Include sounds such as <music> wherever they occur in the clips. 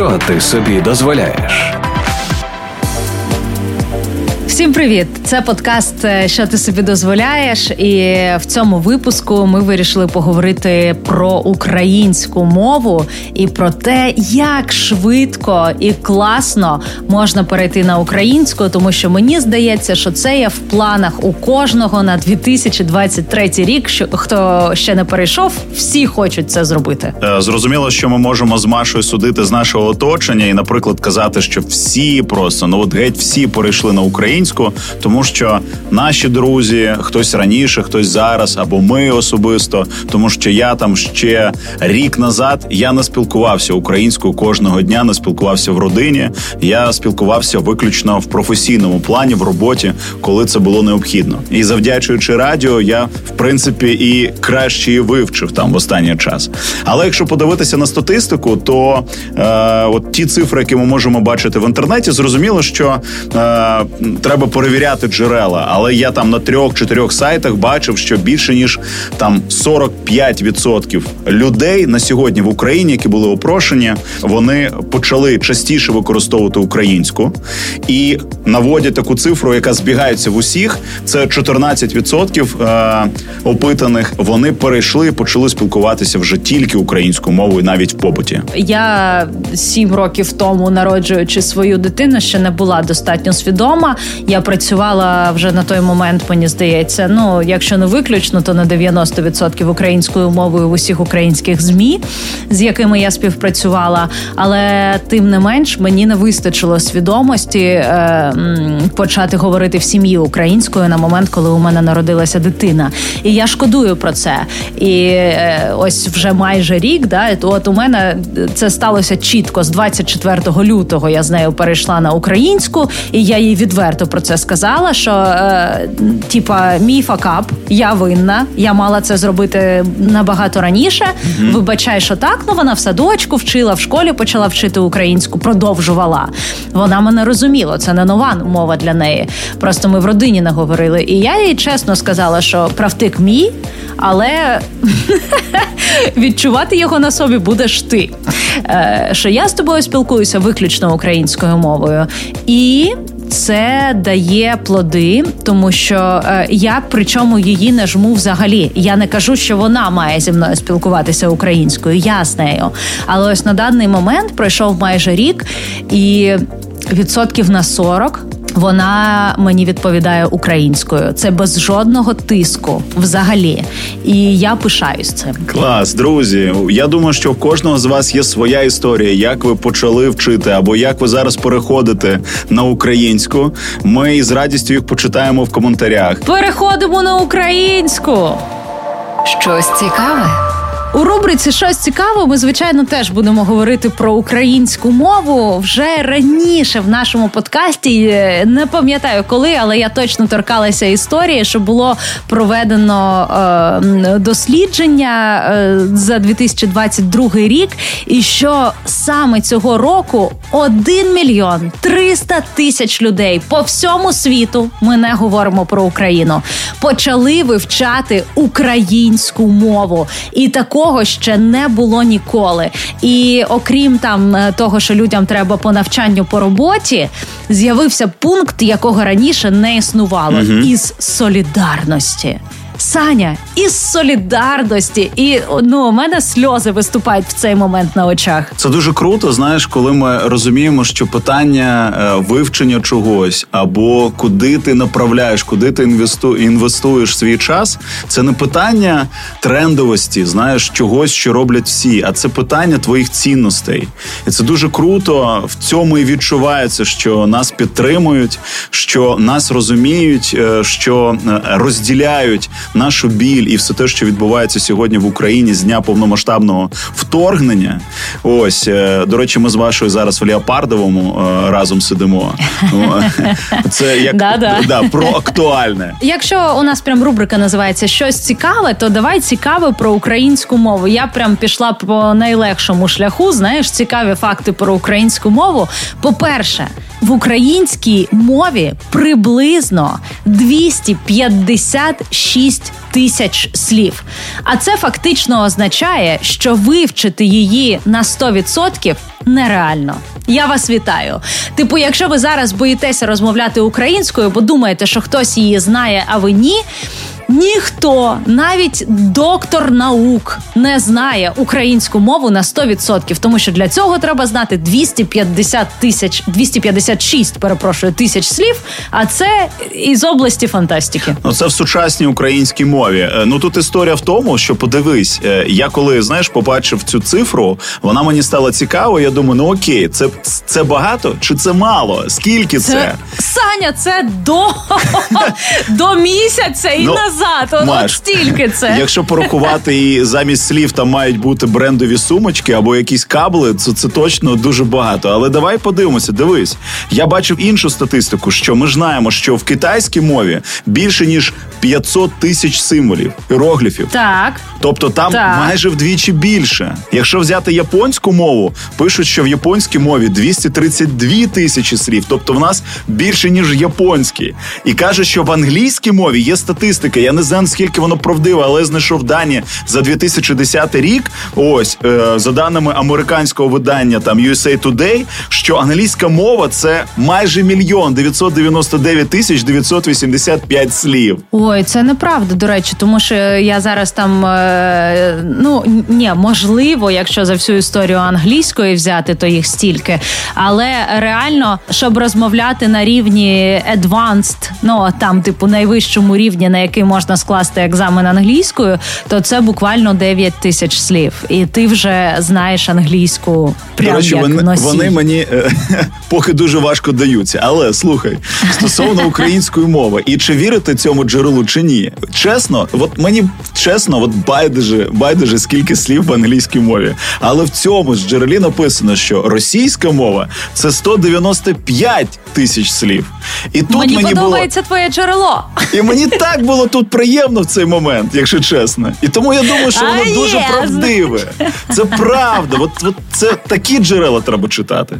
Що ти собі дозволяєш? Всім привіт! Це подкаст, е, що ти собі дозволяєш. І в цьому випуску ми вирішили поговорити про українську мову і про те, як швидко і класно можна перейти на українську, тому що мені здається, що це є в планах у кожного на 2023 рік. Що хто ще не перейшов, всі хочуть це зробити. Е, зрозуміло, що ми можемо з Машою судити з нашого оточення, і, наприклад, казати, що всі просто ну от геть всі перейшли на українську українську, тому що наші друзі, хтось раніше, хтось зараз, або ми особисто, тому що я там ще рік назад я не спілкувався українською кожного дня, не спілкувався в родині. Я спілкувався виключно в професійному плані в роботі, коли це було необхідно. І завдячуючи радіо, я в принципі і краще її вивчив там в останній час. Але якщо подивитися на статистику, то е, от ті цифри, які ми можемо бачити в інтернеті, зрозуміло, що е, треба перевіряти джерела, але я там на трьох-чотирьох сайтах бачив, що більше ніж там 45% людей на сьогодні в Україні, які були опрошені, вони почали частіше використовувати українську і наводять таку цифру, яка збігається в усіх. Це 14% е- опитаних. Вони перейшли і почали спілкуватися вже тільки українською мовою, навіть в побуті. Я сім років тому, народжуючи свою дитину, ще не була достатньо свідома. Я працювала вже на той момент, мені здається. Ну, якщо не виключно, то на 90% українською мовою в усіх українських змі, з якими я співпрацювала. Але тим не менш мені не вистачило свідомості е, почати говорити в сім'ї українською на момент, коли у мене народилася дитина. І я шкодую про це. І е, ось вже майже рік, да, то от у мене це сталося чітко з 24 лютого. Я з нею перейшла на українську, і я їй відверто про це сказала, що е, типа мій факап, я винна, я мала це зробити набагато раніше. Mm-hmm. Вибачай, що так, ну вона в садочку вчила, в школі почала вчити українську, продовжувала. Вона мене розуміла, це не нова мова для неї. Просто ми в родині не говорили. І я їй чесно сказала, що правтик мій, але <laughs> відчувати його на собі будеш ти. Е, що я з тобою спілкуюся виключно українською мовою. І це дає плоди, тому що е, я причому її не жму взагалі. Я не кажу, що вона має зі мною спілкуватися українською. Я з нею. Але ось на даний момент пройшов майже рік, і відсотків на 40 вона мені відповідає українською. Це без жодного тиску взагалі. І я пишаюсь цим. Клас, друзі. Я думаю, що в кожного з вас є своя історія, як ви почали вчити, або як ви зараз переходите на українську. Ми з радістю їх почитаємо в коментарях. Переходимо на українську. Щось цікаве. У рубриці щось цікаво. Ми звичайно теж будемо говорити про українську мову вже раніше в нашому подкасті. Не пам'ятаю коли, але я точно торкалася історії, що було проведено е, дослідження е, за 2022 рік, і що саме цього року 1 мільйон 300 тисяч людей по всьому світу. Ми не говоримо про Україну. Почали вивчати українську мову і таку такого ще не було ніколи. І окрім там е, того, що людям треба по навчанню по роботі, з'явився пункт, якого раніше не існувало, угу. із солідарності. Саня із солідарності, і ну у мене сльози виступають в цей момент на очах. Це дуже круто. Знаєш, коли ми розуміємо, що питання е, вивчення чогось або куди ти направляєш, куди ти інвесту, інвестуєш свій час. Це не питання трендовості, знаєш, чогось, що роблять всі, а це питання твоїх цінностей. І це дуже круто. В цьому і відчувається, що нас підтримують, що нас розуміють, е, що е, розділяють нашу біль і все те, що відбувається сьогодні в Україні з дня повномасштабного вторгнення. Ось е, до речі, ми з вашою зараз в Леопардовому е, разом сидимо. <laughs> Це як да, про актуальне. Якщо у нас прям рубрика називається щось цікаве, то давай цікаве про українську мову. Я прям пішла по найлегшому шляху. Знаєш, цікаві факти про українську мову. По перше в українській мові приблизно 256 тисяч слів. А це фактично означає, що вивчити її на 100% нереально. Я вас вітаю. Типу, якщо ви зараз боїтеся розмовляти українською, бо думаєте, що хтось її знає, а ви ні. Ніхто, навіть доктор наук, не знає українську мову на 100%, тому що для цього треба знати 250 тисяч 256, перепрошую, тисяч слів. А це із області фантастики. Ну це в сучасній українській мові. Е, Ну тут історія в тому, що подивись, е, я коли знаєш, побачив цю цифру, вона мені стала цікаво. Я думаю, ну окей, це це багато чи це мало? Скільки це? це? Саня, це до <laughs> до місяця і Ну, назад. От, Маш, от стільки це. <laughs> Якщо порахувати і замість слів там мають бути брендові сумочки або якісь кабли, то це точно дуже багато. Але давай подивимося. Дивись, я бачив іншу статистику, що ми ж знаємо, що в китайській мові більше ніж 500 тисяч символів, іерогліфів. Так. Тобто там Так. майже вдвічі більше. Якщо взяти японську мову, пишуть, що в японській мові 232 тисячі слів, тобто в нас більше ніж японській. І кажуть, що в англійській мові є статистика. Я не знаю наскільки воно правдиве, але знайшов дані за 2010 рік. Ось е, за даними американського видання там USA Today, що англійська мова це майже мільйон 999 тисяч 985 слів. Ой, це неправда, до речі, тому що я зараз там е, ну ні, можливо, якщо за всю історію англійської взяти, то їх стільки. Але реально, щоб розмовляти на рівні advanced, ну там, типу, найвищому рівні, на який можна скласти екзамен англійською, то це буквально 9 тисяч слів. І ти вже знаєш англійську прям До речі, як вони, носій. вони мені е, <laughs> поки дуже важко даються. Але слухай, стосовно української мови, і чи вірити цьому джерелу, чи ні? Чесно, от мені чесно, от байдуже, байдуже скільки слів в англійській мові. Але в цьому ж джерелі написано, що російська мова це 195 тисяч слів. І тут Мені, мені, було подобається твоє джерело. і мені так було тут приємно в цей момент, якщо чесно. І тому я думаю, що воно А, дуже є, правдиве. Це правда. От, от це такі джерела треба читати.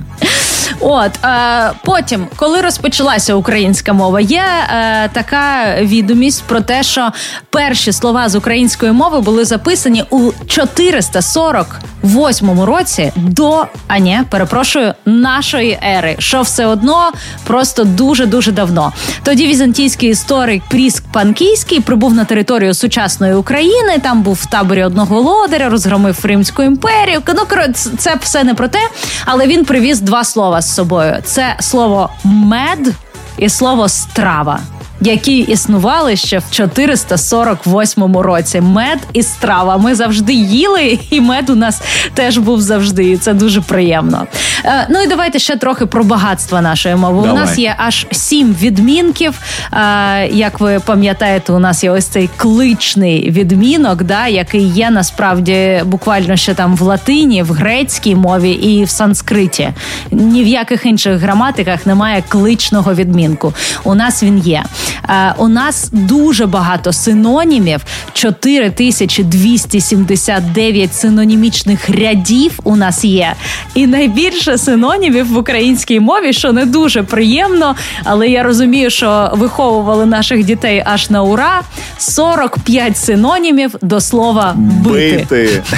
От е, потім, коли розпочалася українська мова, є е, така відомість про те, що перші слова з української мови були записані у 448 році до а ні, перепрошую, нашої ери, що все одно просто дуже дуже давно. Тоді візантійський історик Пріск Панкійський прибув на територію сучасної України. Там був в таборі одного лодаря, розгромив Римську імперію. Ну коротше, це все не про те, але він привіз два слова з собою: це слово мед і слово страва. Які існували ще в 448 році. Мед і страва. Ми завжди їли, і мед у нас теж був завжди. І це дуже приємно. Е, ну і давайте ще трохи про багатство нашої мови. Давай. У нас є аж сім відмінків. Е, як ви пам'ятаєте, у нас є ось цей кличний відмінок, да, який є насправді буквально ще там в латині, в грецькій мові і в санскриті. Ні в яких інших граматиках немає кличного відмінку. У нас він є. Е, у нас дуже багато синонімів, 4279 синонімічних рядів у нас є. І найбільше синонімів в українській мові, що не дуже приємно, але я розумію, що виховували наших дітей аж на ура. 45 синонімів до слова бити. Бити. <laughs>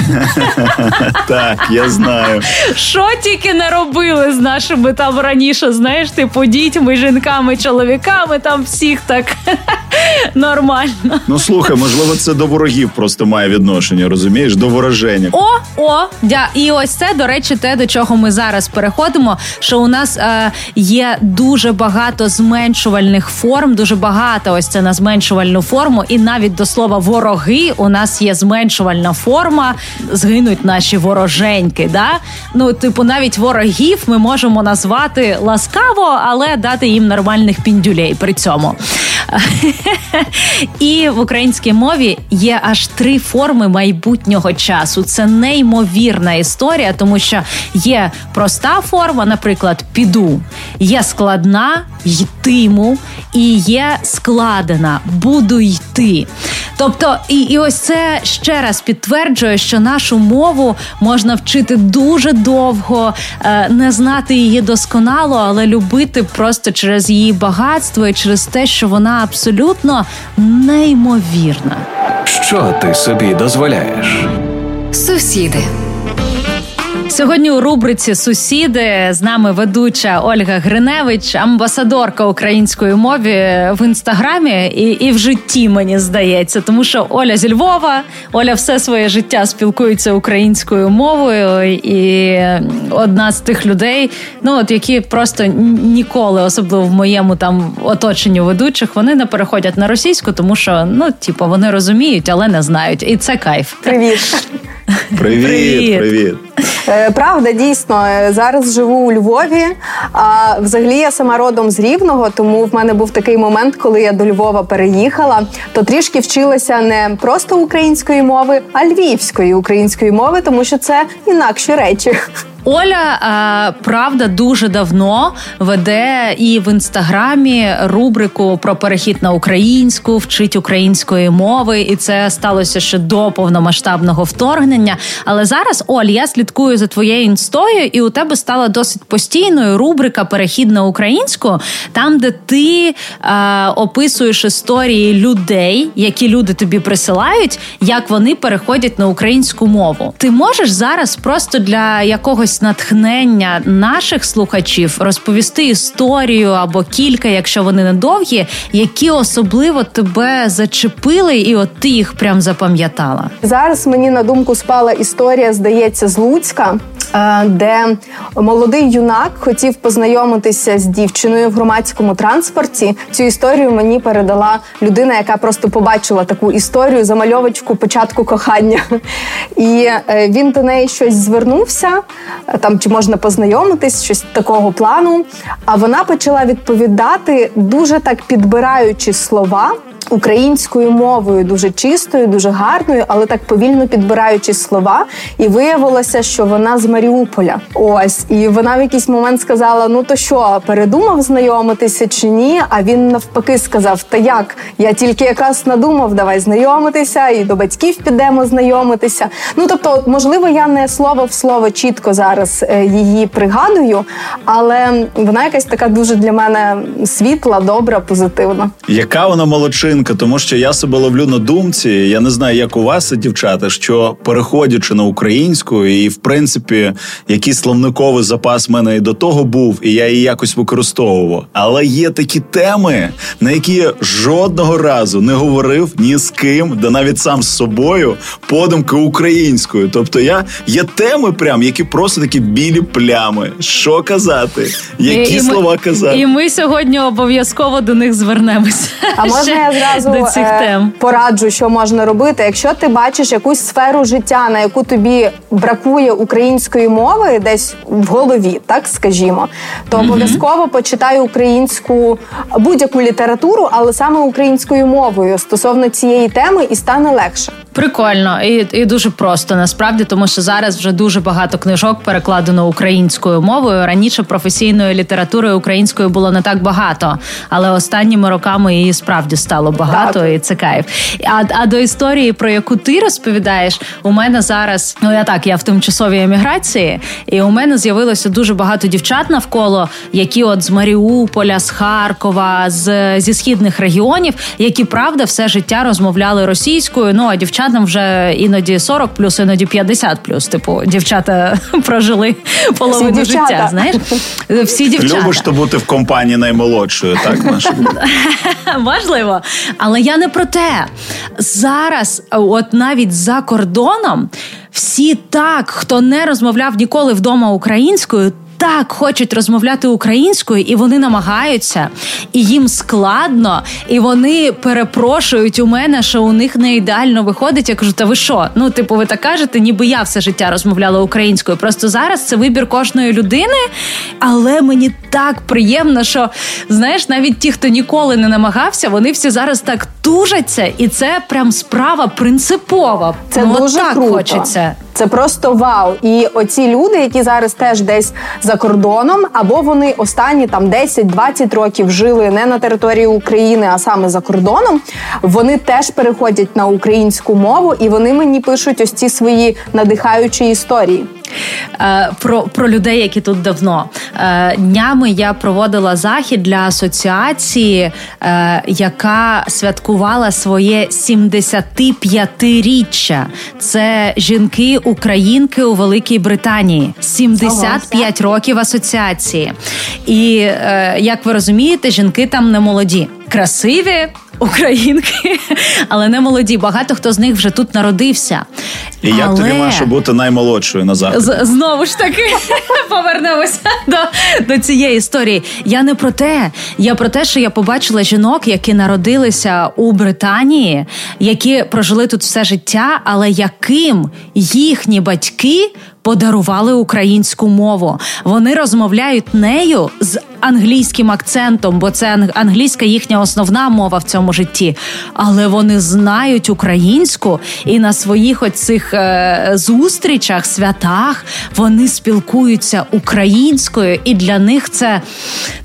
Так, я знаю. Що тільки не робили з нашими там раніше, знаєш, типу дітьми, жінками, чоловіками, там всіх так <laughs> нормально. Ну слухай, можливо, це до ворогів просто має відношення, розумієш? До вороження. О, о, дя. І ось це, до речі, те, до чого ми зараз переходимо. Що у нас е, є дуже багато зменшувальних форм, дуже багато ось це на зменшувальну форму, і навіть до слова вороги у нас є зменшувальна форма. Згинуть наші вороженьки. Да? Ну, типу, навіть ворогів ми можемо назвати ласкаво, але дати їм нормальних піндюлей при цьому. <laughs> І в українській мові є аж три форми майбутнього часу. Це неймовірна історія, тому що є проста форма, наприклад, піду, є складна йтиму, і є складена буду йти. Тобто, і, і ось це ще раз підтверджує, що нашу мову можна вчити дуже довго, е, не знати її досконало, але любити просто через її багатство і через те, що вона вона абсолютно неймовірна. Що ти собі дозволяєш? Сусіди. Сьогодні у рубриці Сусіди з нами ведуча Ольга Гриневич, амбасадорка української мови в інстаграмі і і в житті, мені здається, тому що Оля зі Львова, Оля все своє життя спілкується українською мовою, і одна з тих людей, ну от які просто ніколи, особливо в моєму там оточенні ведучих, вони не переходять на російську, тому що ну, типу, вони розуміють, але не знають. І це кайф. Привіт. Привіт, привіт. Е, правда, дійсно, е, зараз живу у Львові. А взагалі я сама родом з Рівного, тому в мене був такий момент, коли я до Львова переїхала, то трішки вчилася не просто української мови, а львівської української мови, тому що це інакші речі. Оля правда дуже давно веде і в інстаграмі рубрику про перехід на українську, вчить української мови, і це сталося ще до повномасштабного вторгнення. Але зараз, Оль, я слідкую за твоєю інстою, і у тебе стала досить постійною рубрика Перехід на українську, там, де ти а, описуєш історії людей, які люди тобі присилають, як вони переходять на українську мову. Ти можеш зараз просто для якогось якогось натхнення наших слухачів розповісти історію або кілька, якщо вони недовгі, які особливо тебе зачепили, і от ти їх прям запам'ятала. Зараз мені на думку спала історія, здається, з Луцька. Е, де молодий юнак хотів познайомитися з дівчиною в громадському транспорті. Цю історію мені передала людина, яка просто побачила таку історію, замальовочку початку кохання. І е, він до неї щось звернувся, е, там чи можна познайомитись, щось такого плану. А вона почала відповідати дуже так підбираючи слова українською мовою, дуже чистою, дуже гарною, але так повільно підбираючи слова. І виявилося, що вона з Маріуполя. Ось, і вона в якийсь момент сказала: Ну то що, передумав знайомитися чи ні? А він навпаки сказав: Та як? Я тільки якраз надумав, давай знайомитися, і до батьків підемо знайомитися. Ну тобто, можливо, я не слово в слово чітко зараз е, її пригадую, але вона якась така дуже для мене світла, добра, позитивна. Яка вона молодчина? Жінка, тому що я себе ловлю на думці. Я не знаю, як у вас дівчата, що переходячи на українську, і в принципі якийсь словниковий запас в мене і до того був, і я її якось використовував. Але є такі теми, на які я жодного разу не говорив ні з ким, да навіть сам з собою подумки українською. Тобто, я є теми, прям які просто такі білі плями. Що казати, які і, слова і казати, і ми сьогодні обов'язково до них звернемося. А можна я зразу до цих е, тем. пораджу, що можна робити. Якщо ти бачиш якусь сферу життя, на яку тобі бракує української мови, десь в голові, так скажімо, то обов'язково почитай українську будь-яку літературу, але саме українською мовою стосовно цієї теми, і стане легше. Прикольно і і дуже просто насправді, тому що зараз вже дуже багато книжок перекладено українською мовою. Раніше професійної літератури українською було не так багато, але останніми роками її справді стало багато, так. і це кайф. А а до історії, про яку ти розповідаєш, у мене зараз ну я так, я в тимчасовій еміграції, і у мене з'явилося дуже багато дівчат навколо, які от з Маріуполя, з Харкова, з зі східних регіонів, які правда все життя розмовляли російською. Ну а дівчат дівчатам вже іноді 40 плюс, іноді 50 плюс. Типу, дівчата <laughs> прожили половину Всі життя. Знаєш, всі дівчата. Любиш то бути в компанії наймолодшою, так Маша? <laughs> Можливо, але я не про те. Зараз, от навіть за кордоном, всі так, хто не розмовляв ніколи вдома українською так хочуть розмовляти українською, і вони намагаються, і їм складно, і вони перепрошують у мене, що у них не ідеально виходить. Я кажу, та ви що? Ну, типу, ви так кажете, ніби я все життя розмовляла українською. Просто зараз це вибір кожної людини, але мені так приємно, що знаєш, навіть ті, хто ніколи не намагався, вони всі зараз так тужаться, і це прям справа принципова. Це ну, дуже так круто. хочеться. Це просто вау. І оці люди, які зараз теж десь за кордоном, або вони останні там 10-20 років жили не на території України, а саме за кордоном. Вони теж переходять на українську мову, і вони мені пишуть ось ці свої надихаючі історії. Е, про про людей, які тут давно е, днями я проводила захід для асоціації, е, яка святкувала своє 75-річчя. Це жінки-українки у Великій Британії. 75 років асоціації. І як ви розумієте, жінки там не молоді, красиві українки, але не молоді. Багато хто з них вже тут народився. І як але... тобі маєш бути наймолодшою на заході? З- Знову ж таки <laughs> повернемося до, до цієї історії. Я не про те, я про те, що я побачила жінок, які народилися у Британії, які прожили тут все життя, але яким їхні батьки подарували українську мову. Вони розмовляють нею з англійським акцентом, бо це англійська їхня основна мова в цьому житті. Але вони знають українську і на своїх оцих е, зустрічах, святах вони спілкуються українською, і для них це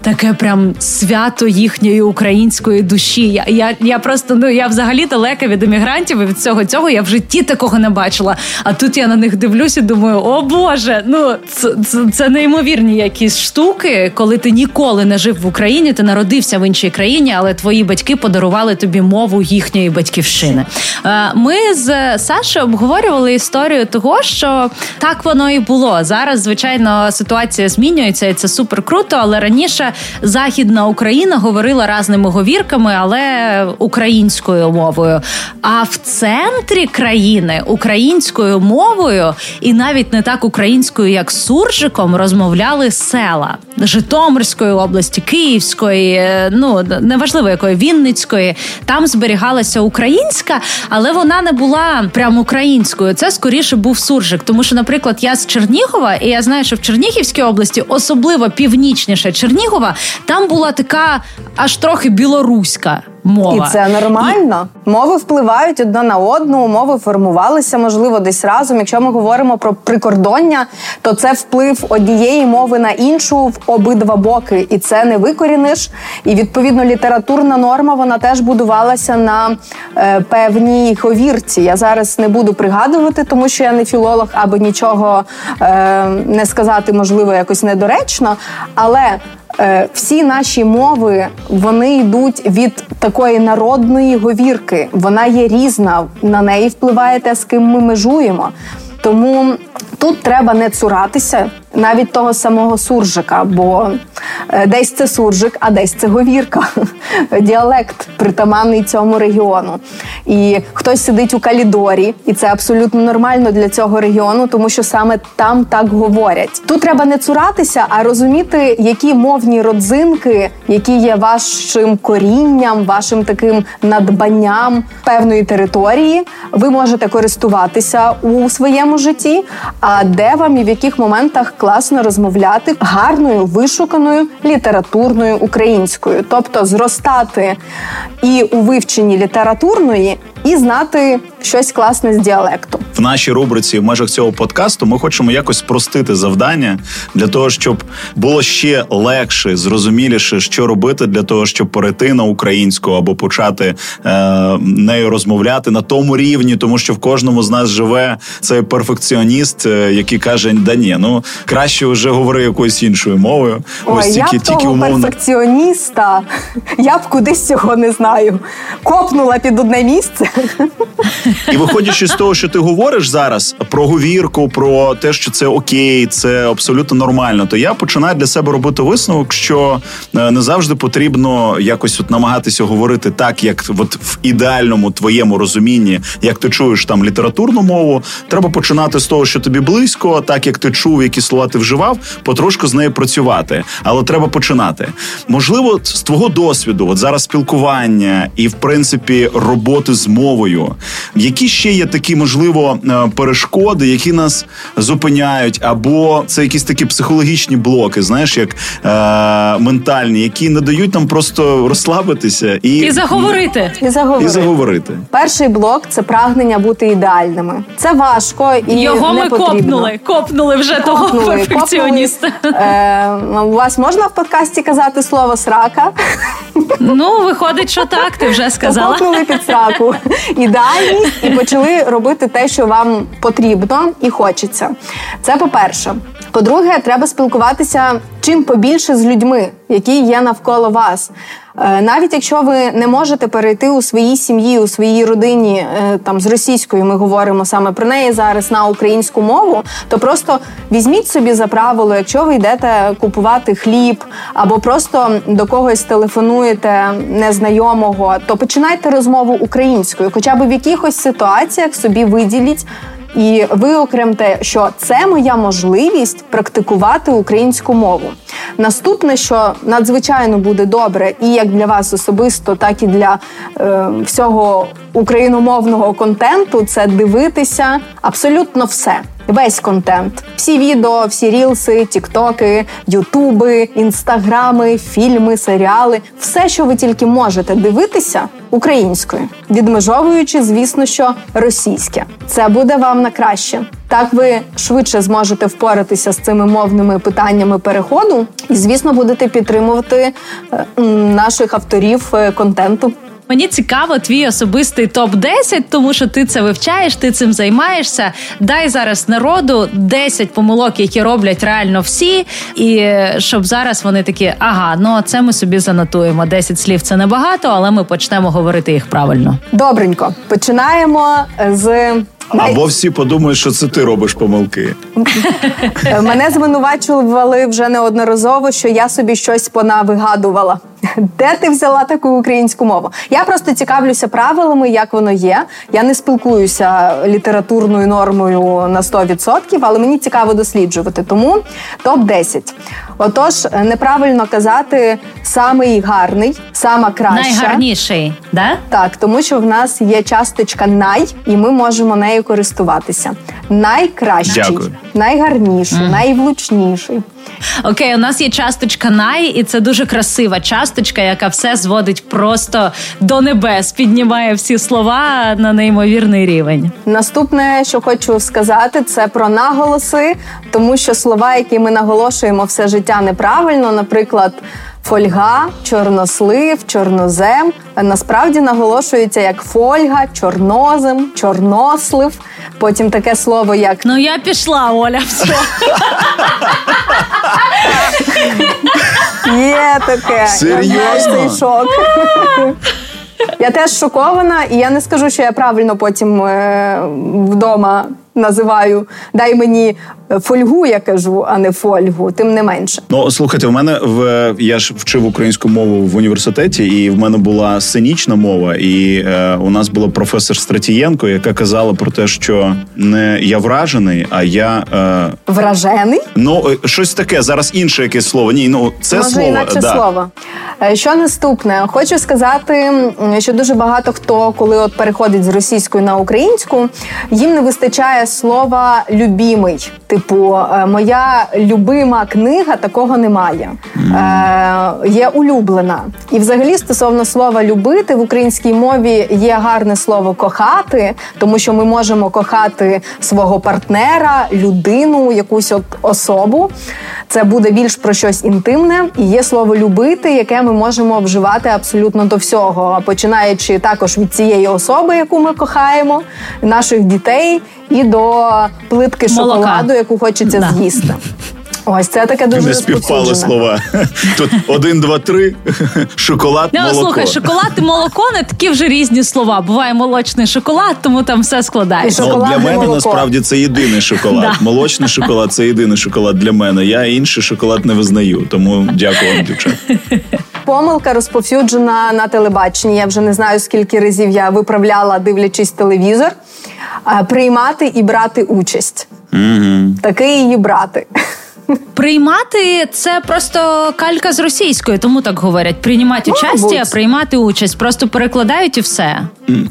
таке прям свято їхньої української душі. Я я, я просто ну я взагалі далека від емігрантів і від цього цього я в житті такого не бачила. А тут я на них дивлюся, думаю, о Боже, ну це, це, це неймовірні якісь штуки, коли ти ніколи не жив в Україні, ти народився в іншій країні, але твої батьки подарували тобі мову їхньої батьківщини. Е, ми з Сашою обговорювали історію того, що так воно і було. Зараз, звичайно, ситуація змінюється, і це супер круто. Але раніше Західна Україна говорила разними говірками, але українською мовою. А в центрі країни українською мовою і навіть не так українською, як суржиком, розмовляли села Житомирської області, Київської, е, ну неважливо якої Вінницької. Там зберігалася українська, але вона не була прям українською. Це скоріше був суржик. Тому що, наприклад, я з Чернігова, і я знаю, що в Чернігівській області, особливо північніше Чернігова, там була така аж трохи білоруська мова. І це нормально. Мови впливають одна на одну, мови формувалися, можливо, десь разом. Якщо ми говоримо про прикордоння, то це вплив однієї мови на іншу в обидва боки, і це не викоріниш. І відповідно літературна норма вона теж будувалася на е, певній говірці. Я зараз не буду пригадувати, тому що я не філолог, аби нічого е, не сказати, можливо, якось недоречно. Але всі наші мови вони йдуть від такої народної говірки. Вона є різна, на неї впливає те, з ким ми межуємо. Тому тут треба не цуратися навіть того самого суржика, бо е, десь це суржик, а десь це говірка, <laughs> діалект притаманний цьому регіону. І хтось сидить у калідорі, і це абсолютно нормально для цього регіону, тому що саме там так говорять. Тут треба не цуратися, а розуміти, які мовні родзинки, які є вашим корінням, вашим таким надбанням певної території, ви можете користуватися у своєму житті. А де вам і в яких моментах класно розмовляти гарною вишуканою літературною українською, тобто зростати і у вивченні літературної, і знати щось класне з діалекту. В нашій рубриці в межах цього подкасту ми хочемо якось спростити завдання для того, щоб було ще легше, зрозуміліше, що робити для того, щоб перейти на українську або почати е, нею розмовляти на тому рівні, тому що в кожному з нас живе цей перфекціоніст, е, який каже: да ні, ну краще вже говори якоюсь іншою мовою. Ой, Ось тільки, я б тільки того умовно... перфекціоніста. Я б кудись цього не знаю. Копнула під одне місце. І виходячи з того, що ти говориш зараз про говірку, про те, що це окей, це абсолютно нормально, то я починаю для себе робити висновок, що е, не завжди потрібно якось от намагатися говорити так, як от в ідеальному твоєму розумінні, як ти чуєш там літературну мову. Треба починати з того, що тобі близько, так як ти чув, які слова ти вживав, потрошку з нею працювати. Але треба починати. Можливо, з твого досвіду, от зараз спілкування і в принципі роботи з мовою. Які ще є такі, можливо, е, перешкоди, які нас зупиняють, або це якісь такі психологічні блоки, знаєш, як е, ментальні, які не дають нам просто розслабитися і І заговорити. І заговорити. І заговорити. Перший блок це прагнення бути ідеальними. Це важко і його не ми потрібно. копнули. Копнули вже копнули, того перфекціоніста. Копнули. Е, У вас можна в подкасті казати слово срака? Ну, виходить, що так, ти вже сказала. Копнули під сраку ідеальність і почали робити те, що вам потрібно і хочеться. Це по-перше. По-друге, треба спілкуватися чим побільше з людьми, які є навколо вас. Е, навіть якщо ви не можете перейти у своїй сім'ї, у своїй родині е, там з російською, ми говоримо саме про неї зараз на українську мову, то просто візьміть собі за правило, якщо ви йдете купувати хліб або просто до когось телефонуєте незнайомого, то починайте розмову українською, хоча б в якихось ситуаціях собі виділіть. І виокремте, що це моя можливість практикувати українську мову. Наступне, що надзвичайно буде добре, і як для вас особисто, так і для е, всього україномовного контенту, це дивитися абсолютно все. Весь контент, всі відео, всі рілси, тіктоки, ютуби, інстаграми, фільми, серіали все, що ви тільки можете дивитися українською, відмежовуючи, звісно, що російське. Це буде вам на краще. Так ви швидше зможете впоратися з цими мовними питаннями переходу, і звісно, будете підтримувати е, наших авторів е, контенту. Мені цікаво твій особистий топ 10 тому що ти це вивчаєш, ти цим займаєшся. Дай зараз народу 10 помилок, які роблять реально всі, і щоб зараз вони такі, ага, ну це ми собі занотуємо. 10 слів це небагато, але ми почнемо говорити їх правильно. Добренько, починаємо з. Або всі подумають, що це ти робиш помилки. Мене звинувачували вже неодноразово, що я собі щось понавигадувала. Де ти взяла таку українську мову? Я просто цікавлюся правилами, як воно є. Я не спілкуюся літературною нормою на 100%, але мені цікаво досліджувати. Тому топ 10 Отож, неправильно казати самий гарний, сама краща. Найгарніший, да? Так, тому що в нас є часточка най, і ми можемо нею користуватися. Найкращий, Дякую. Найгарніший, mm. Окей, у нас є часточка най, і це дуже красива часточка, яка все зводить просто до небес, піднімає всі слова на неймовірний рівень. Наступне, що хочу сказати, це про наголоси, тому що слова, які ми наголошуємо все життя неправильно, наприклад. Фольга, чорнослив, чорнозем насправді наголошується як фольга, чорнозем, чорнослив. Потім таке слово, як ну я пішла, Оля. все. <laughs> Є таке. Серйозно? шок. Я теж шокована, і я не скажу, що я правильно потім е, вдома називаю дай мені фольгу, я кажу, а не фольгу. Тим не менше. Ну слухайте, в мене в я ж вчив українську мову в університеті, і в мене була сценічна мова. І е, у нас була професор Стратієнко, яка казала про те, що не я вражений, а я е, вражений. Ну е, щось таке. Зараз інше якесь слово. Ні, ну це Може, слово інакше да. слово. Е, що наступне? Хочу сказати, що дуже багато хто, коли от переходить з російської на українську, їм не вистачає слова любімий. Типу, е, моя любима книга такого немає. Е, Є улюблена. І, взагалі, стосовно слова любити в українській мові є гарне слово кохати, тому що ми можемо кохати свого партнера, людину, якусь от особу. Це буде більш про щось інтимне. І є слово любити, яке ми можемо вживати абсолютно до всього, починаючи також від цієї особи, яку ми кохаємо, наших дітей, і до плитки Молока. шоколаду, яку хочеться Да. з'їсти. Ось це таке дуже Не співпали слова. Тут один, два, три. Шоколад, Ну, молоко. слухай, шоколад і молоко не такі вже різні слова. Буває молочний шоколад, тому там все складається. Ну, для мене молоко. насправді це єдиний шоколад. Да. Молочний шоколад це єдиний шоколад для мене. Я інший шоколад не визнаю. Тому дякую вам, дівчат. Помилка розповсюджена на телебаченні. Я вже не знаю, скільки разів я виправляла, дивлячись телевізор. Приймати і брати участь. Угу. Таки її брати. Приймати це просто калька з російської, тому так говорять. Приймати участь, а приймати участь. Просто перекладають і все.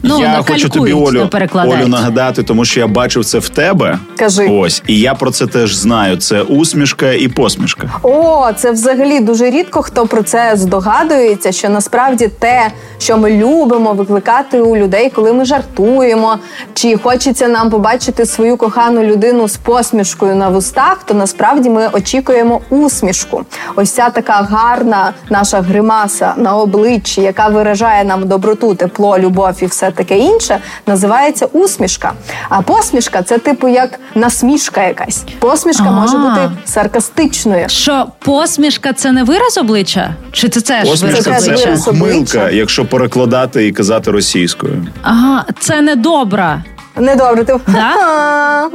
Ну, я хочу тобі Олю, перекладають. Олю нагадати, тому що я бачив це в тебе. Кажи. Ось, і я про це теж знаю. Це усмішка і посмішка. О, це взагалі дуже рідко хто про це здогадується. Що насправді те, що ми любимо викликати у людей, коли ми жартуємо, чи хочеться нам побачити свою кохану людину з посмішкою на вустах, то насправді ми ми очікуємо усмішку. Ось ця така гарна наша гримаса на обличчі, яка виражає нам доброту, тепло, любов і все таке інше, називається усмішка. А посмішка це типу як насмішка якась. Посмішка А. може бути саркастичною. Що посмішка це не вираз обличчя? Чи це теж Посмішка вираз Це це ухмилка, якщо перекладати і казати російською. Ага, це не добра. Недобре, ти Да? <laughs> «Ха-ха,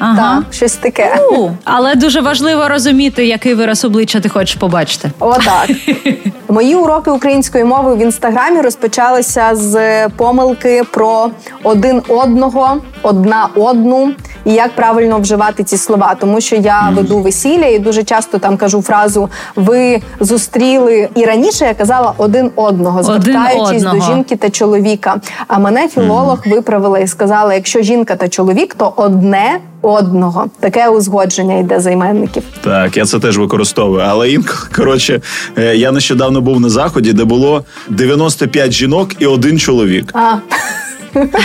Ага. так, щось таке. Але дуже важливо розуміти, який вираз обличчя ти хочеш побачити. Отак. <laughs> Мої уроки української мови в інстаграмі розпочалися з помилки про один одного, одна одну. І як правильно вживати ці слова, тому що я веду весілля і дуже часто там кажу фразу ви зустріли і раніше я казала один одного, Один звертаючись одного. до жінки та чоловіка. А мене філолог виправила і сказала: якщо жінка та чоловік, то одне одного. Таке узгодження йде займенників. Так, я це теж використовую. Але інколи, коротше, е, я нещодавно був на заході, де було 95 жінок і один чоловік. А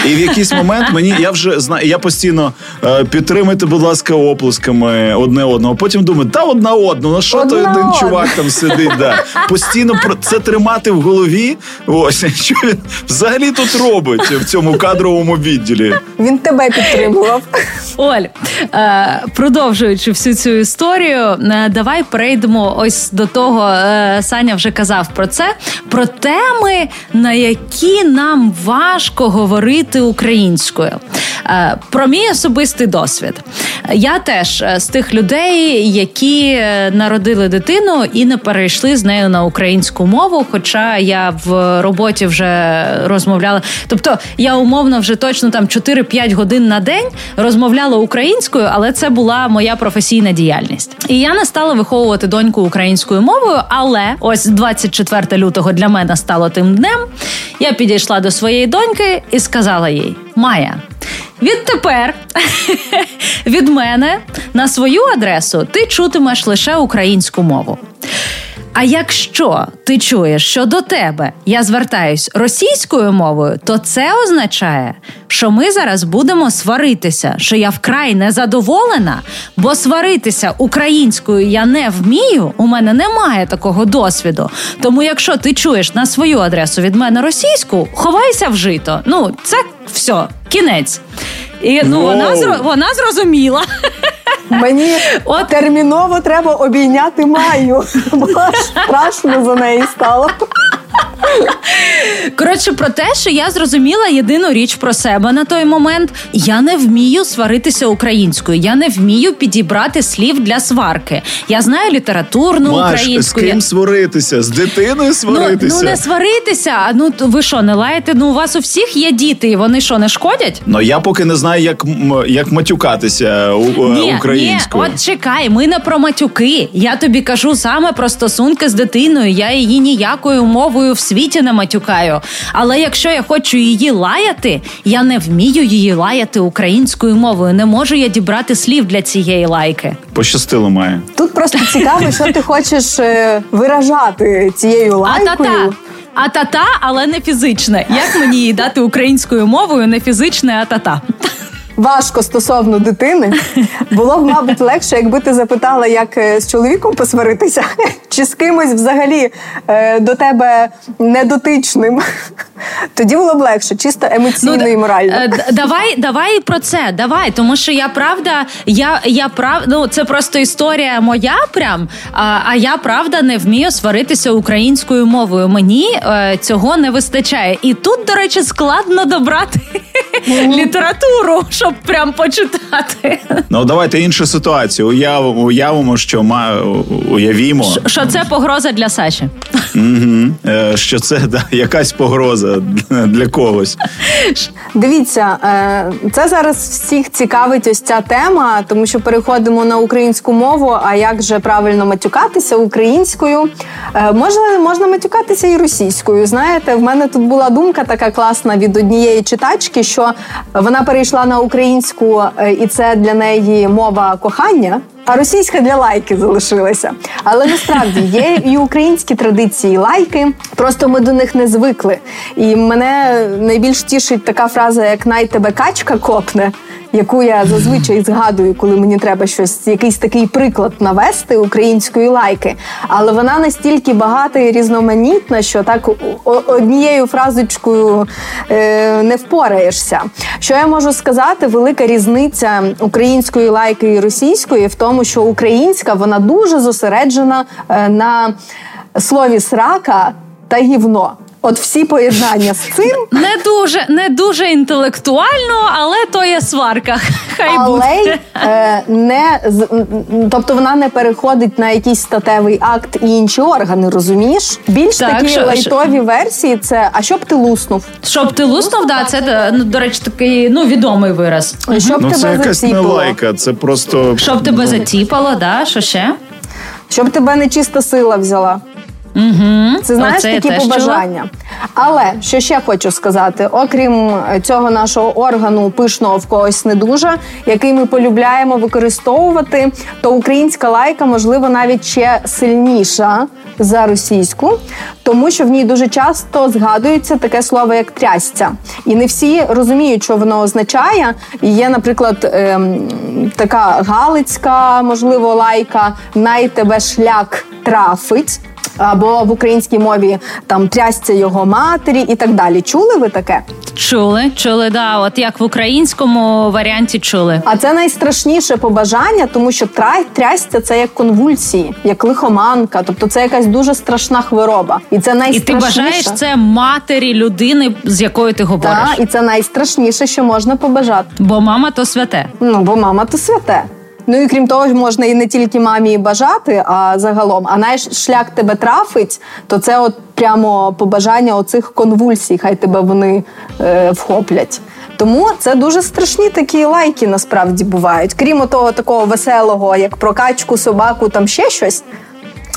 І в якийсь момент мені я вже знаю, я постійно е, підтримуйте, будь ласка, оплесками одне одного. Потім думаю, та одна одну, ну що той один чувак там сидить. Да. Постійно про це тримати в голові. Ось <laughs> що він взагалі тут робить в цьому кадровому відділі. він тебе підтримував. Оль, е, продовжуючи всю цю історію, е, давай перейдемо ось до того. е, Саня вже казав про це: про теми, на які нам важко говорити українською. Е, Про мій особистий досвід. Я теж е, з тих людей, які е, народили дитину і не перейшли з нею на українську мову. Хоча я в роботі вже розмовляла. Тобто я умовно вже точно там 4-5 годин на день розмовляла українською, але це була моя професійна діяльність. І я не стала виховувати доньку українською мовою. Але ось 24 лютого для мене стало тим днем. Я підійшла до своєї доньки і сказала їй: Майя. Відтепер <laughs> від мене на свою адресу ти чутимеш лише українську мову. А якщо ти чуєш, що до тебе я звертаюсь російською мовою, то це означає, що ми зараз будемо сваритися, що я вкрай незадоволена, бо сваритися українською я не вмію. У мене немає такого досвіду. Тому, якщо ти чуєш на свою адресу від мене російську, ховайся в жито. Ну, це все, кінець. І ну вона вона зрозуміла. Мені <laughs> От. терміново треба обійняти Маю, <laughs> бо страшно за неї стало. Коротше, про те, що я зрозуміла єдину річ про себе на той момент. Я не вмію сваритися українською. Я не вмію підібрати слів для сварки. Я знаю літературну Маш, з українську. ким сваритися? З дитиною Ну, сваритися? ну не сваритися. А ну ви що, не лаєте? Ну у вас у всіх є діти, і вони що не шкодять? Ну я поки не знаю, як, як матюкатися у- е, українською. Ні, от чекай, ми не про матюки. Я тобі кажу саме про стосунки з дитиною. Я її ніякою мовою в світі не матюкаю. Але якщо я хочу її лаяти, я не вмію її лаяти українською мовою. Не можу я дібрати слів для цієї лайки. Пощастило має. Тут просто цікаво, що ти хочеш е, виражати цією А лайкою. та-та. А та-та, але не фізичне. Як мені їй дати українською мовою не фізичне, а та-та? Важко стосовно дитини. Було б, мабуть, легше, якби ти запитала, як е, з чоловіком посваритися, <laughs> чи з кимось взагалі е, до тебе недотичним. Тоді було б легше, чисто емоційно д- і морально. е, Давай, давай про це. Давай, тому що я правда, я, я прав, ну це просто історія моя, прям. А, а я правда не вмію сваритися українською мовою. Мені е, цього не вистачає. І тут, до речі, складно добрати <laughs> літературу, щоб прям почитати. Ну давайте іншу ситуацію. Уяв, уявимо, що ма, уявімо, Що це погроза для Саші? Е, що це да, якась погроза для когось. Дивіться, е, це зараз всіх цікавить ось ця тема, тому що переходимо на українську мову. А як же правильно матюкатися українською? Е, Можна, можна матюкатися і російською. Знаєте, в мене тут була думка така класна від однієї читачки, що вона перейшла на українську, е, і це для неї мова кохання. А російська для лайки залишилася. Але насправді є і українські традиції лайки, просто ми до них не звикли. І мене найбільш тішить така фраза, як най тебе качка копне яку я зазвичай згадую, коли мені треба щось, якийсь такий приклад навести української лайки. Але вона настільки багата і різноманітна, що так однією фразочкою е, не впораєшся. Що я можу сказати? Велика різниця української лайки і російської в тому, що українська вона дуже зосереджена е, на слові срака та гівно. От всі поєднання з цим не дуже не дуже інтелектуально, але то є сварка. <laughs> Хай але буде. Е, не тобто вона не переходить на якийсь статевий акт і інші органи, розумієш? Більш так, такі що, лайтові що? версії це а щоб ти луснув? Щоб ти луснув, да, це ну, до речі, такий ну відомий вираз. Щоб ну, тебе це якась не лайка, це просто щоб тебе ну. затіпало, да? Що ще? Щоб тебе нечиста сила взяла. Угу. Це знаєш Оце такі побажання. Але що ще хочу сказати: окрім цього нашого органу пишного в когось не дуже, який ми полюбляємо використовувати, то українська лайка можливо навіть ще сильніша за російську, тому що в ній дуже часто згадується таке слово як трясця, і не всі розуміють, що воно означає. І Є, наприклад, ем, така галицька, можливо, лайка най тебе шлях трафить або в українській мові там трясця його матері і так далі. Чули ви таке? Чули, чули, да. От як в українському варіанті чули. А це найстрашніше побажання, тому що трясця це як конвульсії, як лихоманка, тобто це якась дуже страшна хвороба, і це найстрашніше. І ти бажаєш це матері людини, з якою ти говориш. Так, і це найстрашніше, що можна побажати. Бо мама то святе. Ну бо мама то святе. Ну і крім того, можна і не тільки мамі бажати, а загалом. А знаєш, шлях тебе трафить, то це от прямо побажання оцих конвульсій, хай тебе вони е, вхоплять. Тому це дуже страшні такі лайки насправді бувають. Крім того, такого веселого, як про качку, собаку, там ще щось.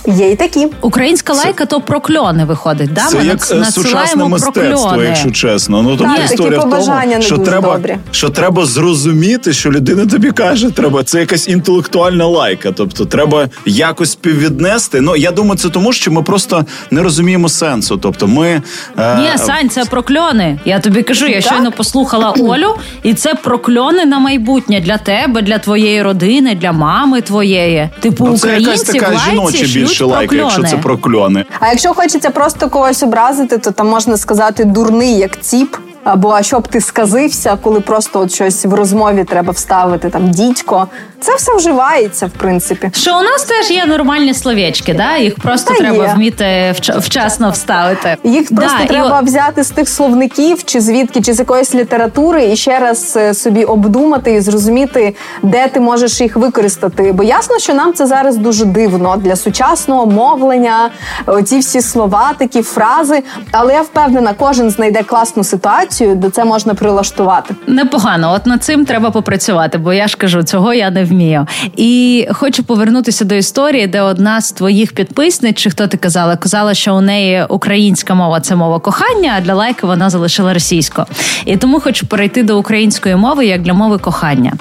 Є й такі українська лайка, то прокльони виходить. Да? Це Ми як е, сучасне мистецтво, прокльони. якщо чесно. Ну тобто так, історія в тому, що треба добрі. що треба зрозуміти, що людина тобі каже, треба це якась інтелектуальна лайка. Тобто, треба якось співвіднести. Ну я думаю, це тому, що ми просто не розуміємо сенсу. Тобто, ми е... ні, Сань, це прокльони. Я тобі кажу, я так? щойно послухала Олю, і це прокльони на майбутнє для тебе, для твоєї родини, для мами твоєї. Типу ну, це якась така жіноча більше лайка, якщо це прокльони. А якщо хочеться просто когось образити, то там можна сказати дурний як ціп. Або а щоб ти сказився, коли просто от щось в розмові треба вставити там дідько. Це все вживається, в принципі. Що у нас теж є нормальні словечки, да? Їх просто Та треба є. вміти вчасно вставити. Їх просто да, треба і... взяти з тих словників, чи звідки, чи з якоїсь літератури, і ще раз е, собі обдумати і зрозуміти, де ти можеш їх використати. Бо ясно, що нам це зараз дуже дивно для сучасного мовлення, оці всі слова, такі фрази. Але я впевнена, кожен знайде класну ситуацію, де це можна прилаштувати. Непогано, от над цим треба попрацювати, бо я ж кажу, цього я не вмію. І хочу повернутися до історії, де одна з твоїх підписниць, чи хто ти казала, казала, що у неї українська мова це мова кохання, а для лайки вона залишила російську. І тому хочу перейти до української мови як для мови кохання.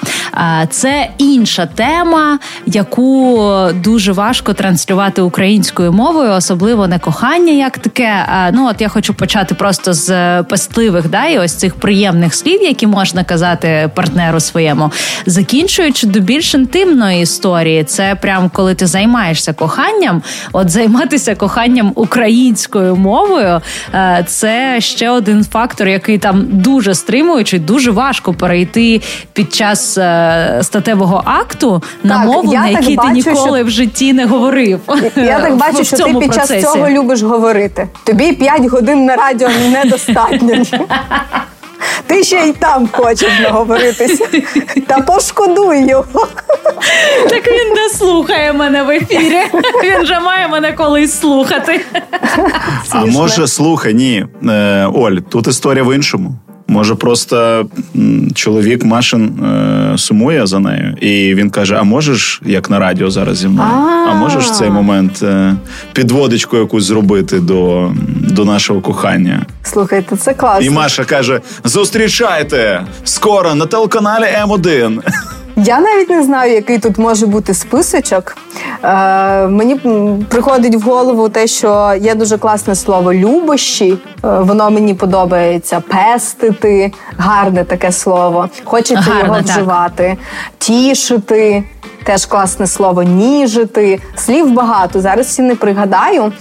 Це інша тема, яку дуже важко транслювати українською мовою, особливо не кохання, як таке. Ну от я хочу почати просто з пестливих, да, і ось цих приємних слів, які можна казати партнеру своєму, закінчуючи до більш інтимної історії. Це прям коли ти займаєшся коханням. От займатися коханням українською мовою е, це ще один фактор, який там дуже стримуючий, дуже важко перейти під час е, статевого акту на так, мову, на якій ти ніколи що... в житті не говорив. Я так <laughs> бачу, що ти під час цього любиш говорити. Тобі 5 годин на радіо недостатньо. <laughs> Ти ще й там хочеш наговоритися. Та пошкодуй його. Так він не слухає мене в ефірі. Він же має мене колись слухати. А може, слухай, ні. Е, Оль, тут історія в іншому. Може, просто чоловік Машин е, сумує за нею, і він каже: А можеш, як на радіо зараз зі мною? А можеш в цей момент е, підводичку якусь зробити до до нашого кохання? Слухайте, це класно. І Маша каже: зустрічайте скоро на телеканалі М1. Я навіть не знаю, який тут може бути списочок. Е, Мені приходить в голову те, що є дуже класне слово любощі. Е, воно мені подобається. Пестити, гарне таке слово. Хочеться його так. вживати, тішити. Теж класне слово ніжити. Слів багато. Зараз всі не пригадаю.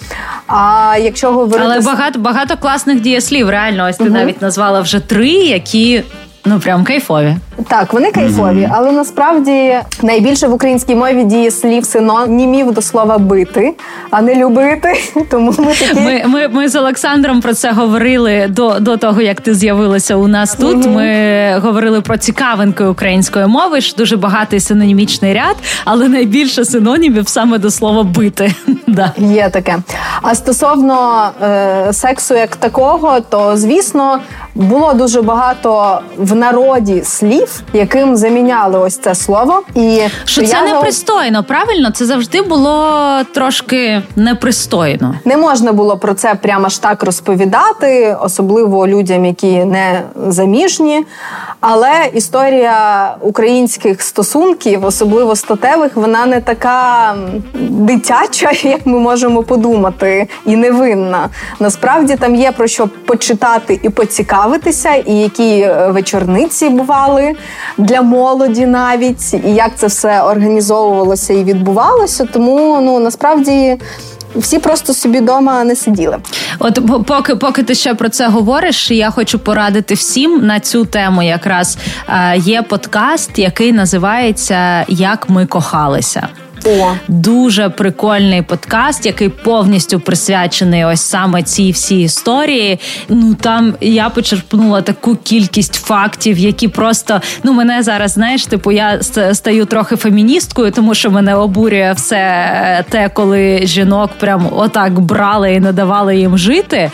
А якщо говорити Але багато багато класних дієслів. Реально, ось ти навіть назвала вже три, які ну прям кайфові. Так, вони кайфові, але насправді найбільше в українській мові діє слів синонімів до слова бити, а не любити. <laughs> Тому ми такі Ми, ми, ми з Олександром про це говорили до, до того, як ти з'явилася у нас тут. Ми говорили про цікавинки української мови, що дуже багатий синонімічний ряд, але найбільше синонімів саме до слова бити. <laughs> Да. Є таке. А стосовно е, сексу як такого, то звісно було дуже багато в народі слів, яким заміняли ось це слово. І Що це непристойно, правильно? Це завжди було трошки непристойно. Не можна було про це прямо ж так розповідати, особливо людям, які не заміжні. Але історія українських стосунків, особливо статевих, вона не така дитяча, <laughs> як ми можемо подумати, і невинна. Насправді там є про що почитати і поцікавитися, і які е, вечорниці бували для молоді навіть, і як це все організовувалося і відбувалося. Тому ну насправді. Всі просто собі вдома не сиділи. От по- поки, поки ти ще про це говориш, я хочу порадити всім на цю тему. Якраз е, є подкаст, який називається Як ми кохалися. О, Дуже прикольний подкаст, який повністю присвячений ось саме цій всій історії. Ну там я почерпнула таку кількість фактів, які просто ну мене зараз знаєш, типу я стаю трохи феміністкою, тому що мене обурює все е, те, коли жінок прям отак брали і не давали їм жити.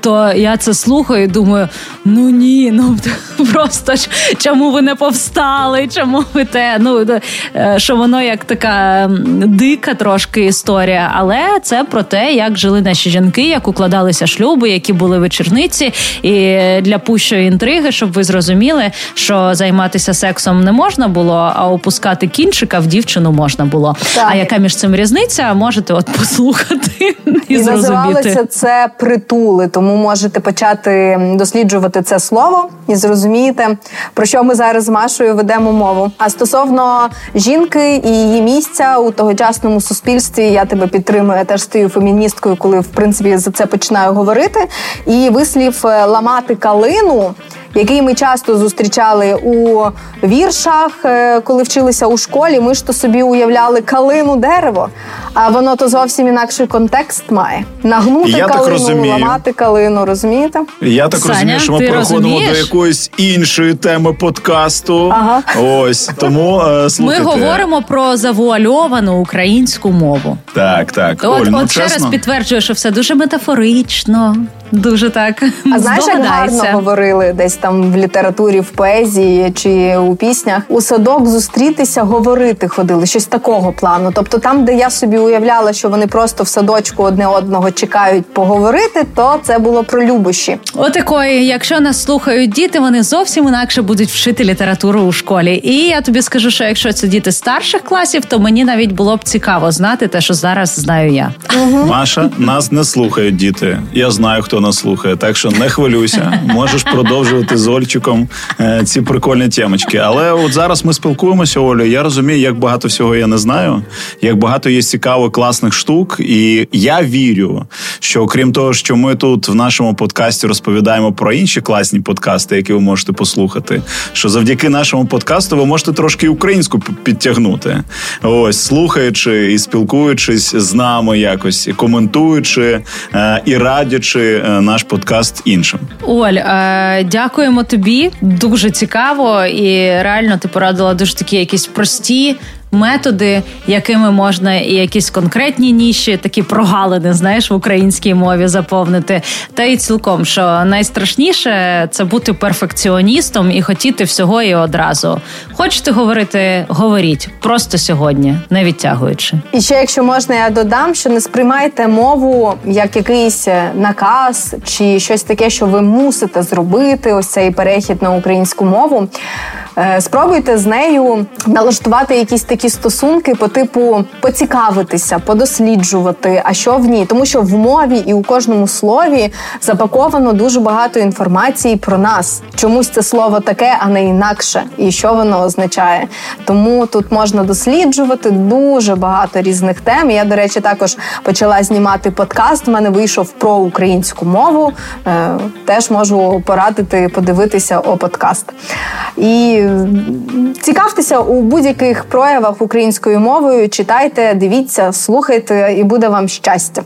То я це слухаю, і думаю: ну ні, ну <laughs> просто ж чому ви не повстали? Чому ви те? Ну е, що воно як така дика трошки історія, але це про те, як жили наші жінки, як укладалися шлюби, які були вечорниці. І для пущої інтриги, щоб ви зрозуміли, що займатися сексом не можна було, а опускати кінчика в дівчину можна було. Так. А яка між цим різниця? Можете от послухати <laughs> і, і зрозуміти. називалося це притули, тому можете почати досліджувати це слово і зрозумієте, про що ми зараз з Машою ведемо мову. А стосовно жінки і її місця у тогочасному суспільстві, я тебе підтримую. Я теж стою феміністкою, коли в принципі за це починаю говорити. І вислів е, ламати калину. Який ми часто зустрічали у віршах, е, коли вчилися у школі, ми ж то собі уявляли калину дерево, а воно то зовсім інакший контекст має. Нагнути Я так калину, розумію. ламати калину, розумієте? Я так Саня, розумію, що ми переходимо розумієш? до якоїсь іншої теми подкасту. Ага. Ось тому е, Ми говоримо про завуальовану українську мову. Так, так. От, Оль, ну от ще раз чесно. підтверджую, що все дуже метафорично, дуже так. А знаєш, як гарно говорили десь там в літературі, в поезії чи у піснях у садок зустрітися, говорити ходили, щось такого плану. Тобто, там, де я собі уявляла, що вони просто в садочку одне одного чекають поговорити, то це було про любощі. Отакої, якщо нас слухають діти, вони зовсім інакше будуть вчити літературу у школі. І я тобі скажу, що якщо це діти старших класів, то мені навіть було б цікаво знати те, що зараз знаю я. Маша, нас не слухають діти. Я знаю, хто нас слухає, так що не хвилюйся. Можеш продовжувати з Ольчиком е, ці прикольні темочки. Але от зараз ми спілкуємося, Олю. Я розумію, як багато всього я не знаю, як багато є цікавих, класних штук. І я вірю, що окрім того, що ми тут в нашому подкасті розповідаємо про інші класні подкасти, які ви можете послухати. Що завдяки нашому подкасту ви можете трошки українську підтягнути. Ось слухаючи і спілкуючись з нами якось, і коментуючи е, і радячи е, наш подкаст іншим. Оль, е, дякуємо тобі. Дуже цікаво, і реально ти порадила дуже такі якісь прості. Методи, якими можна і якісь конкретні ніші, такі прогалини, знаєш, в українській мові заповнити. Та й цілком, що найстрашніше це бути перфекціоністом і хотіти всього і одразу. Хочете говорити, говоріть просто сьогодні, не відтягуючи. І ще, якщо можна, я додам, що не сприймайте мову як якийсь е, наказ чи щось таке, що ви мусите зробити. Ось цей перехід на українську мову. Е, спробуйте з нею налаштувати якісь такі стосунки по типу поцікавитися, подосліджувати, а що в ній, тому що в мові і у кожному слові запаковано дуже багато інформації про нас. Чомусь це слово таке, а не інакше, і що воно означає. Тому тут можна досліджувати дуже багато різних тем. Я, до речі, також почала знімати подкаст. У мене вийшов про українську мову. Е, теж можу порадити подивитися о подкаст. І цікавтеся у будь-яких проявах українською мовою. Читайте, дивіться, слухайте, і буде вам щастя.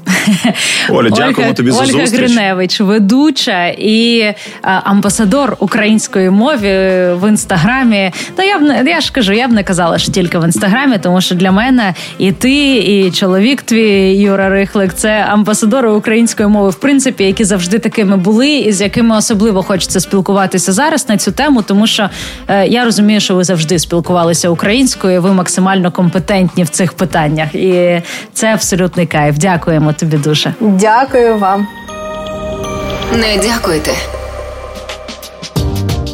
Оля, дякуємо Ольга, тобі за Ольга. Гриневич, ведуча і а, амбасадор української мови в інстаграмі. Та я б не я ж кажу, я б не казала, що тільки в інстаграмі, тому що для мене і ти, і чоловік твій Юра Рихлик це амбасадори української мови, в принципі, які завжди такими були, і з якими особливо хочеться спілкуватися зараз на цю тему, тому що е, я розумію, що ви завжди спілкувалися українською, ви максимально компетентні в цих питаннях, і це абсолютний кайф. Дякуємо тобі дуже. Дякую вам. Не дякуйте.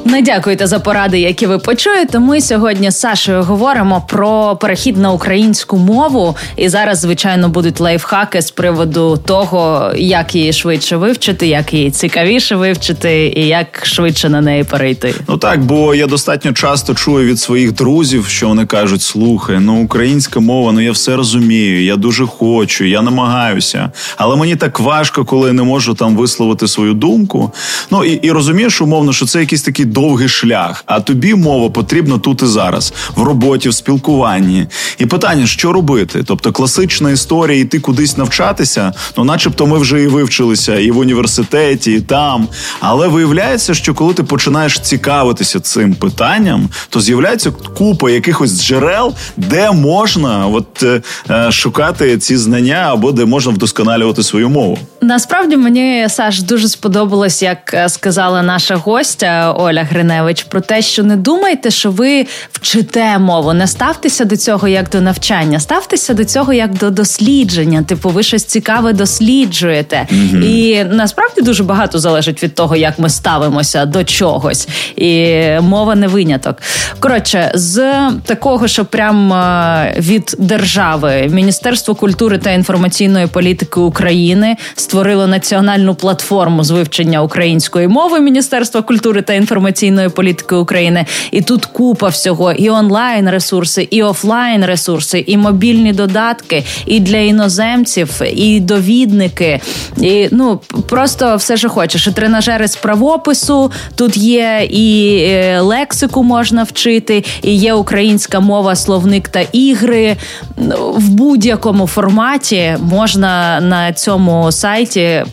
Не дякуйте за поради, які ви почуєте. Ми сьогодні з Сашою говоримо про перехід на українську мову. І зараз, звичайно, будуть лайфхаки з приводу того, як її швидше вивчити, як її цікавіше вивчити, і як швидше на неї перейти. Ну так, бо я достатньо часто чую від своїх друзів, що вони кажуть: слухай, ну українська мова, ну я все розумію, я дуже хочу, я намагаюся. Але мені так важко, коли я не можу там висловити свою думку. Ну і, і розумієш, умовно, що це якийсь такий довгий шлях. А тобі мова потрібна тут і зараз, в роботі, в спілкуванні. І питання, що робити? Тобто, класична історія, йти кудись навчатися, ну, начебто, ми вже і вивчилися і в університеті, і там. Але виявляється, що коли ти починаєш цікавитися цим питанням, то з'являється купа якихось джерел, де можна от, е, е, шукати ці знання або де можна вдосконалювати свою мову. Насправді мені Саш дуже сподобалось, як е, сказала наша гостя Оля Гриневич, про те, що не думайте, що ви вчите мову. Не ставтеся до цього як до навчання, ставтеся до цього як до дослідження. Типу, ви щось цікаве досліджуєте. mm І насправді дуже багато залежить від того, як ми ставимося до чогось. І мова не виняток. Коротше, з такого, що прям е, від держави Міністерство культури та інформаційної політики України створило національну платформу з вивчення української мови Міністерства культури та інформаційної політики України. І тут купа всього: і онлайн ресурси, і офлайн ресурси, і мобільні додатки, і для іноземців, і довідники. І ну просто все, що хочеш. І тренажери з правопису тут є, і е, лексику можна вчити, і є українська мова, словник та ігри. В будь-якому форматі можна на цьому сайті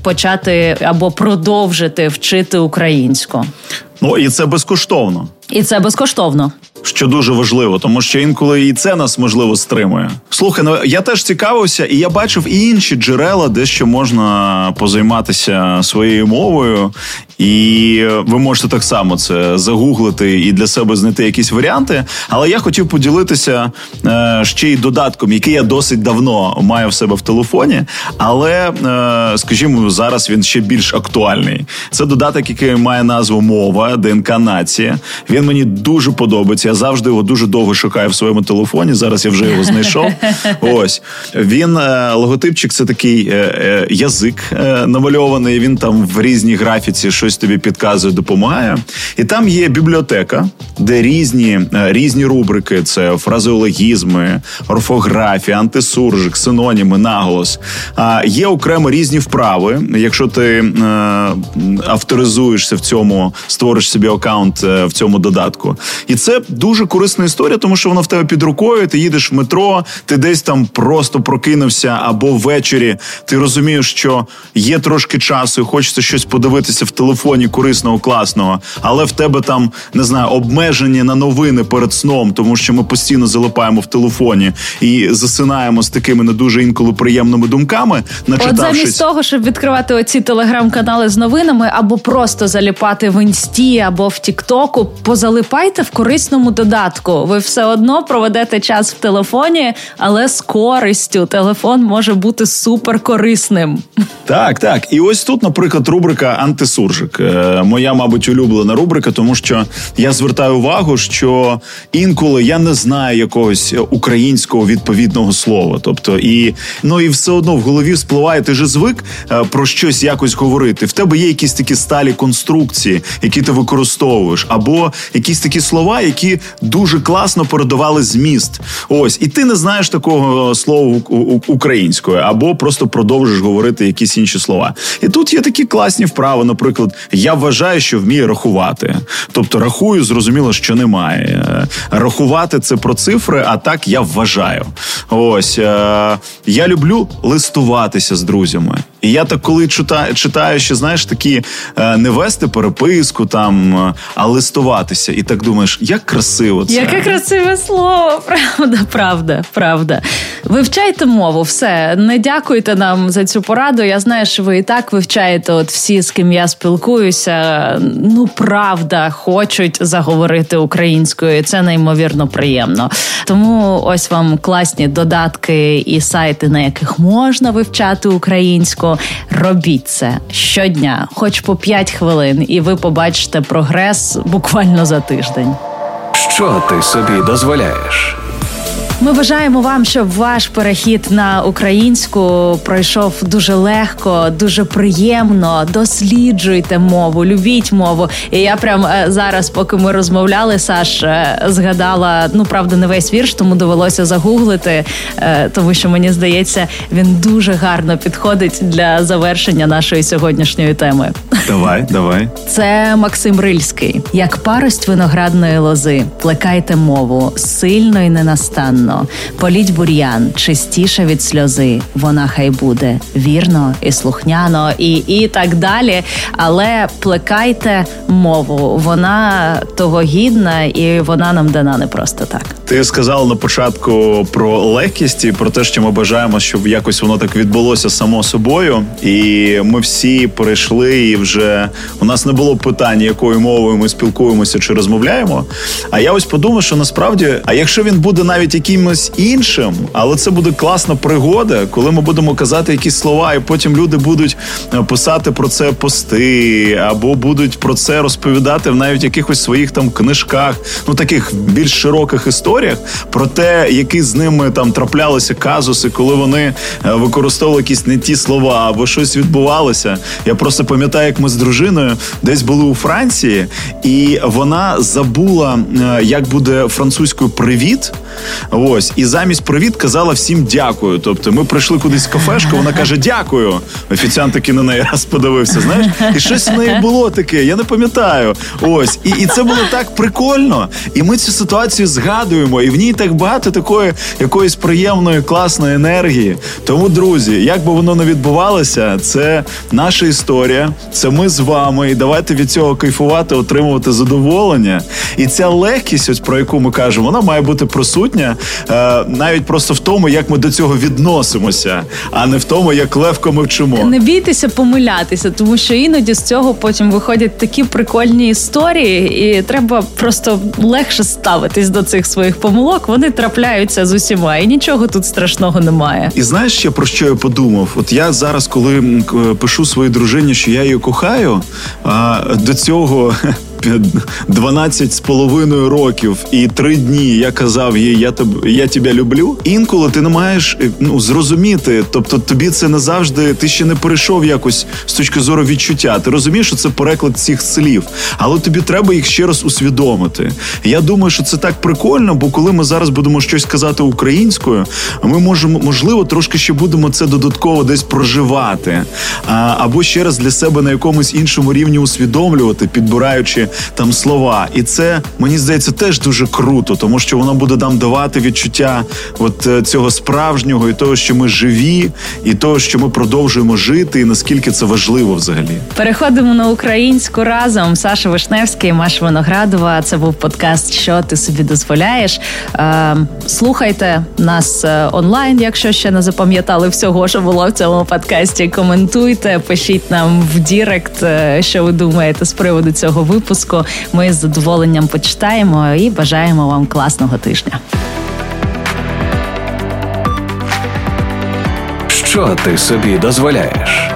почати або продовжити вчити українську. Ну і це безкоштовно. І це безкоштовно. Що дуже важливо, тому що інколи і це нас можливо стримує. Слухай, ну я теж цікавився, і я бачив і інші джерела, де ще можна позайматися своєю мовою, і ви можете так само це загуглити і для себе знайти якісь варіанти. Але я хотів поділитися е, ще й додатком, який я досить давно маю в себе в телефоні. Але, е, скажімо, зараз він ще більш актуальний. Це додаток, який має назву мова, ДНК нація. Він мені дуже подобається. Я завжди його дуже довго шукаю в своєму телефоні. Зараз я вже його знайшов. <laughs> Ось він е, логотипчик, це такий е, е, язик намальований. Він там в різній графіці щось тобі підказує, допомагає. І там є бібліотека, де різні е, різні рубрики: це фразеологізми, орфографія, антисуржик, синоніми, наголос. А є окремо різні вправи. Якщо ти е, авторизуєшся в цьому, створиш собі аккаунт е, в цьому додатку. І це дуже корисна історія, тому що воно в тебе під рукою. Ти їдеш в метро, ти десь там просто прокинувся, або ввечері ти розумієш, що є трошки часу, і хочеться щось подивитися в телефоні корисного, класного, але в тебе там не знаю обмеження на новини перед сном, тому що ми постійно залипаємо в телефоні і засинаємо з такими не дуже інколи приємними думками. От Начитавшись. замість того, щоб відкривати оці телеграм-канали з новинами, або просто заліпати в інсті або в Тіктоку, позалипайте в корисному додатку. Ви все одно проведете час в телефоні, але з користю. Телефон може бути супер корисним. Так, так. І ось тут, наприклад, рубрика антисуржик. Е, моя, мабуть, улюблена рубрика, тому що я звертаю увагу, що інколи я не знаю якогось українського відповідного слова. Тобто, і ну і все одно в голові спливає, ти ж звик е, про щось якось говорити. В тебе є якісь такі сталі конструкції, які ти використовуєш, або якісь такі слова, які дуже класно передавали зміст. Ось, і ти не знаєш такого слова українською, або просто продовжиш говорити якісь інші слова. І тут є такі класні вправи. Наприклад, я вважаю, що вмію рахувати. Тобто, рахую, зрозуміло, що немає. Рахувати це про цифри, а так я вважаю. Ось е, я люблю листуватися з друзями. І я так, коли читаю, читаю, що знаєш, такі е, не вести переписку там, е, а листуватися, і так думаєш, як красиво це. Яке красиве слово, <laughs> правда, правда, правда. Вивчайте мову, все не дякуйте нам за цю пораду. Я знаю, що ви і так вивчаєте. От всі, з ким я спілкуюся, ну правда, хочуть заговорити українською. і Це неймовірно приємно. Тому ось вам класні додатки і сайти, на яких можна вивчати українську. Робіть це щодня, хоч по 5 хвилин, і ви побачите прогрес буквально за тиждень. Що ти собі дозволяєш? Ми бажаємо вам, щоб ваш перехід на українську пройшов дуже легко, дуже приємно. Досліджуйте мову, любіть мову. І я прям е, зараз, поки ми розмовляли, Саш е, згадала ну правда не весь вірш, тому довелося загуглити, е, тому що мені здається, він дуже гарно підходить для завершення нашої сьогоднішньої теми. Давай, давай. Це Максим Рильський, як парость виноградної лози. Плекайте мову сильно і ненастанно вірно, політь бур'ян чистіше від сльози. Вона хай буде вірно і слухняно, і і так далі. Але плекайте мову, вона того гідна, і вона нам дана не просто так. Ти сказав на початку про легкість і про те, що ми бажаємо, щоб якось воно так відбулося само собою, і ми всі перейшли, і вже у нас не було питання, якою мовою ми спілкуємося чи розмовляємо. А я ось подумав, що насправді, а якщо він буде навіть який якимось іншим, але це буде класна пригода, коли ми будемо казати якісь слова, і потім люди будуть е, писати про це пости, або будуть про це розповідати в навіть якихось своїх там книжках, ну таких більш широких історіях, про те, які з ними там траплялися казуси, коли вони е, використовували якісь не ті слова, або щось відбувалося. Я просто пам'ятаю, як ми з дружиною десь були у Франції, і вона забула, е, як буде французькою привіт. Ось і замість привіт казала всім дякую. Тобто, ми прийшли кудись в кафешку, вона каже дякую. Офіціант таки на неї раз подивився. Знаєш, і щось в неї було таке. Я не пам'ятаю. Ось, і і це було так прикольно. І ми цю ситуацію згадуємо, і в ній так багато такої якоїсь приємної, класної енергії. Тому, друзі, як би воно не відбувалося, це наша історія, це ми з вами. І давайте від цього кайфувати, отримувати задоволення. І ця легкість, ось про яку ми кажемо, вона має бути присутня навіть просто в тому, як ми до цього відносимося, а не в тому, як легко ми вчимо. Не бійтеся помилятися, тому що іноді з цього потім виходять такі прикольні історії, і треба просто легше ставитись до цих своїх помилок. Вони трапляються з усіма, і нічого тут страшного немає. І знаєш ще про що я подумав? От я зараз, коли пишу своїй дружині, що я її кохаю, а до цього 12 з половиною років і три дні я казав їй, я тебе я тебе люблю. Інколи ти не маєш е, ну зрозуміти. Тобто, тобі це не завжди. Ти ще не перейшов якось з точки зору відчуття. Ти розумієш, що це переклад цих слів, але тобі треба їх ще раз усвідомити. Я думаю, що це так прикольно, бо коли ми зараз будемо щось казати українською, ми можемо можливо трошки ще будемо це додатково десь проживати, а, або ще раз для себе на якомусь іншому рівні усвідомлювати, підбираючи там слова. І це мені здається теж дуже круто, тому що воно буде нам давати відчуття от е, цього справжнього і того, що ми живі, і того, що ми продовжуємо жити, і наскільки це важливо взагалі. Переходимо на українську разом. Саша Вишневський, Маша Виноградова. Це був подкаст. Що ти собі дозволяєш? Е, слухайте нас е, онлайн, якщо ще не запам'ятали всього, що було в цьому подкасті. Коментуйте, пишіть нам в Direct, що ви думаєте з приводу цього випуску випуску. Ми з задоволенням почитаємо і бажаємо вам класного тижня. Що ти собі дозволяєш?